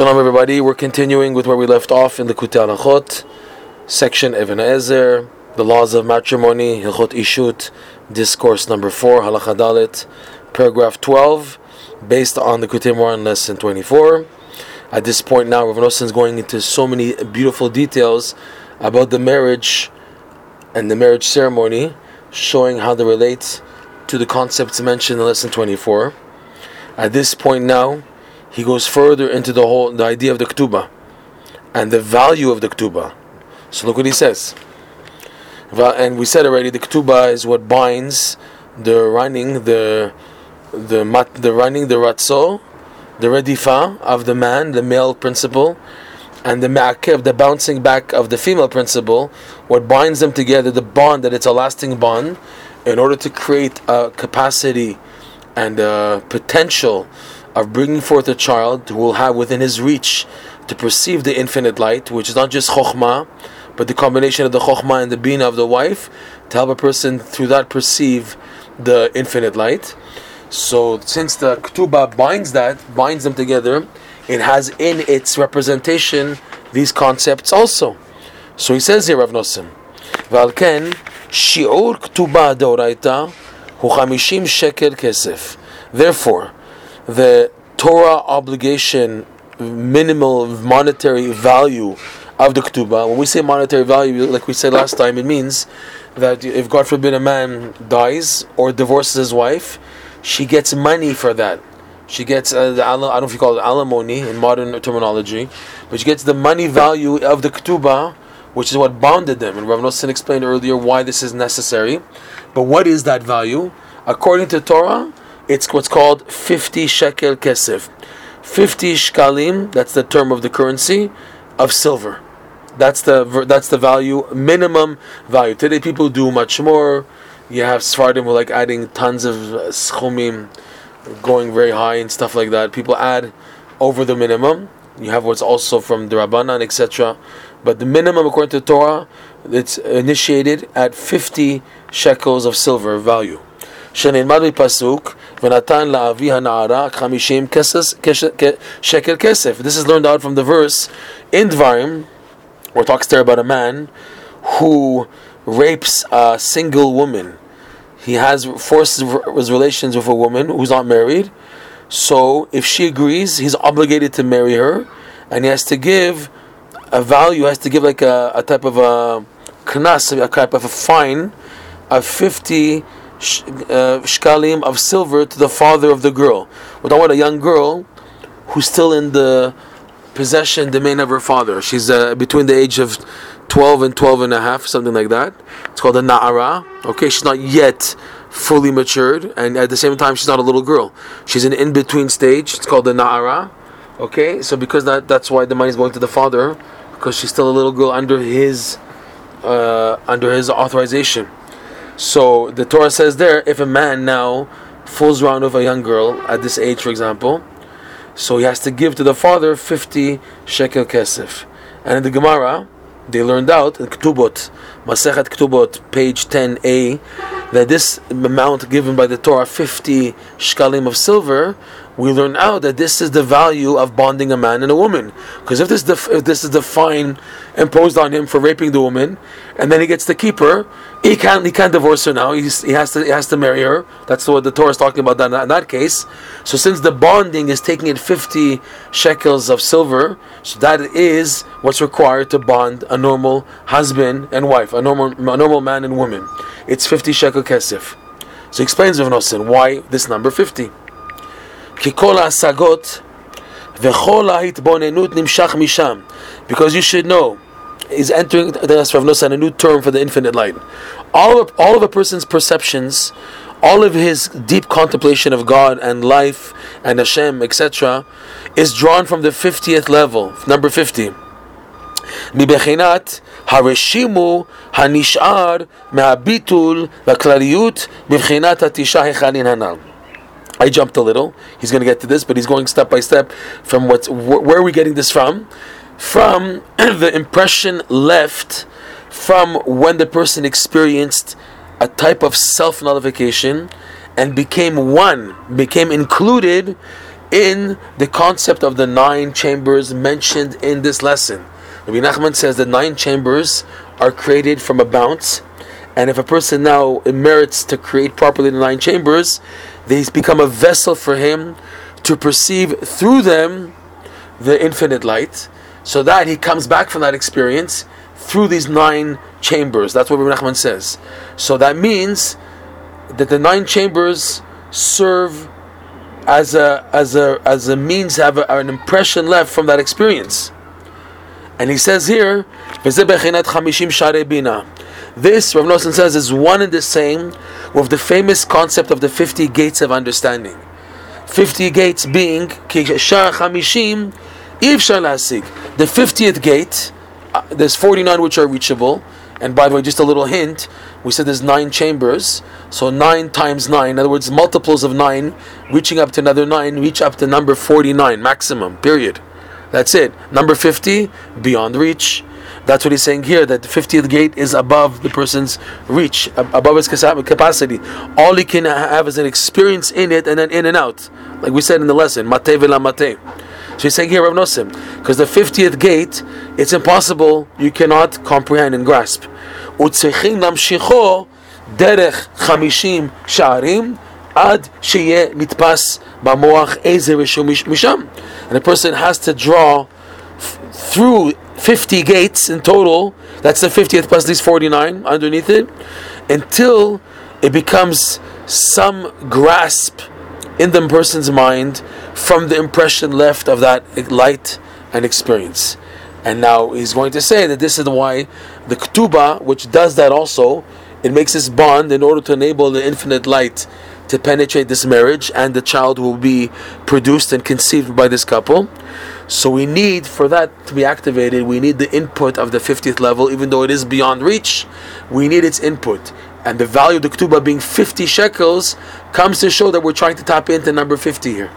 Shalom, everybody. We're continuing with where we left off in the Kutei Halachot, section Even Ezer, the laws of matrimony, Hilchot Ishut, discourse number 4, Halacha Dalet, paragraph 12, based on the Kutei Moharan lesson 24. At this point now, Rav Nosson is going into so many beautiful details about the marriage and the marriage ceremony, showing how they relate to the concepts mentioned in lesson 24. At this point now, he goes further into the whole the idea of the ketubah and the value of the ketubah. So look what he says. And we said already, the ketubah is what binds the running, the the mat, the running, the ratzo, the redifa of the man, the male principle, and the ma'akev, the bouncing back of the female principle. What binds them together, the bond that it's a lasting bond, in order to create a capacity and a potential of bringing forth a child who will have within his reach to perceive the infinite light, which is not just chokhmah, but the combination of the chokhmah and the bina of the wife, to help a person through that perceive the infinite light. So, since the ketubah binds that, binds them together, it has in its representation these concepts also. So he says here, Rav Nosson, Valken, shi'ur ketubah deoraita hu 50 shekel kesef. Therefore, the Torah obligation, minimal monetary value of the ketubah. When we say monetary value, like we said last time, it means that if God forbid a man dies or divorces his wife, she gets money for that. She gets uh, the I don't know if you call it alimony in modern terminology, but she gets the money value of the ketubah, which is what bounded them. And Rav Nosson explained earlier why this is necessary. But what is that value? According to Torah, it's what's called 50 shekel kesef. 50 shkalim, that's the term of the currency, of silver. That's the that's the value, minimum value. Today people do much more. You have Sfardim who like adding tons of uh, schumim, going very high and stuff like that. People add over the minimum. You have what's also from the Rabbanan, etc. But the minimum according to Torah, it's initiated at 50 shekels of silver value. שנלמד מפסוק ונתן לאבי הנערה חמישים שקל כסף. This is learned out from the verse in Dvarim, where it talks there about a man who rapes a single woman. He has forces relations with a woman who's not married. So if she agrees, he's obligated to marry her, and he has to give a value. Has to give like a, a type of a knas, a type of a fine of fifty uh, shkalim of silver to the father of the girl. We're talking about a young girl who's still in the possession domain of her father. She's uh, between the age of 12 and 12 and a half, something like that. It's called a na'ara. Okay, she's not yet fully matured, and at the same time, she's not a little girl. She's an in between stage. It's called the na'ara. Okay, so because that that's why the money is going to the father, because she's still a little girl under his uh, under his authorization. So the Torah says there, if a man now fools around with a young girl at this age, for example, so he has to give to the father 50 shekel kesef. And in the Gemara, they learned out in Ketubot, Masechet Ketubot, page 10a, that this amount given by the Torah, 50 shkalim of silver, we learn out that this is the value of bonding a man and a woman. Because if this, if this is the fine imposed on him for raping the woman, and then he gets to keep her, he can't he can't divorce her now. He's, he has to he has to marry her. That's what the Torah is talking about that, in that case. So since the bonding is taking it fifty shekels of silver, so that is what's required to bond a normal husband and wife, a normal a normal man and woman. It's fifty shekel kesef. So he explains Rav Nosson why this number fifty. כי כל ההשגות וכל ההתבוננות נמשך משם. Because you should know, is entering the last Rav Nosson, a new term for the infinite light. All of, all of a person's perceptions, all of his deep contemplation of God and life and Hashem, etc., is drawn from the 50th level, number 50. מבחינת הרשימו הנשאר מהביטול והכלליות בבחינת התשעה היכלין הנ"ל. I jumped a little. He's going to get to this, but he's going step by step from what's wh- where are we getting this from? From the impression left from when the person experienced a type of self nullification and became one, became included in the concept of the nine chambers mentioned in this lesson. Rabbi Nachman says the nine chambers are created from a bounce, and if a person now merits to create properly the nine chambers, they become a vessel for him to perceive through them the infinite light, so that he comes back from that experience through these nine chambers. That's what Rabbi Nachman says. So that means that the nine chambers serve as a as a as a means to have a, an impression left from that experience. And he says here, this Rav Nosson says is one and the same with the famous concept of the fifty gates of understanding. Fifty gates being the fiftieth gate. Uh, there's forty nine which are reachable, and by the way, just a little hint: we said there's nine chambers, so nine times nine. In other words, multiples of nine, reaching up to another nine, reach up to number forty nine maximum. Period. That's it. Number 50, beyond reach. That's what he's saying here, that the 50th gate is above the person's reach, above his capacity. All he can have is an experience in it and then in and out. Like we said in the lesson, mate vela mate. So he's saying here, Rav Nosson, because the 50th gate, it's impossible, you cannot comprehend and grasp. nitpas b'moach eze misham and a person has to draw through 50 gates in total, that's the 50th plus these 49 underneath it, until it becomes some grasp in the person's mind from the impression left of that light and experience. And now he's going to say that this is why the ketubah, which does that also, it makes this bond in order to enable the infinite light to penetrate this marriage and the child will be produced and conceived by this couple. So we need, for that to be activated, we need the input of the 50th level, even though it is beyond reach, we need its input. And the value of the ketubah being 50 shekels comes to show that we're trying to tap into number 50 here.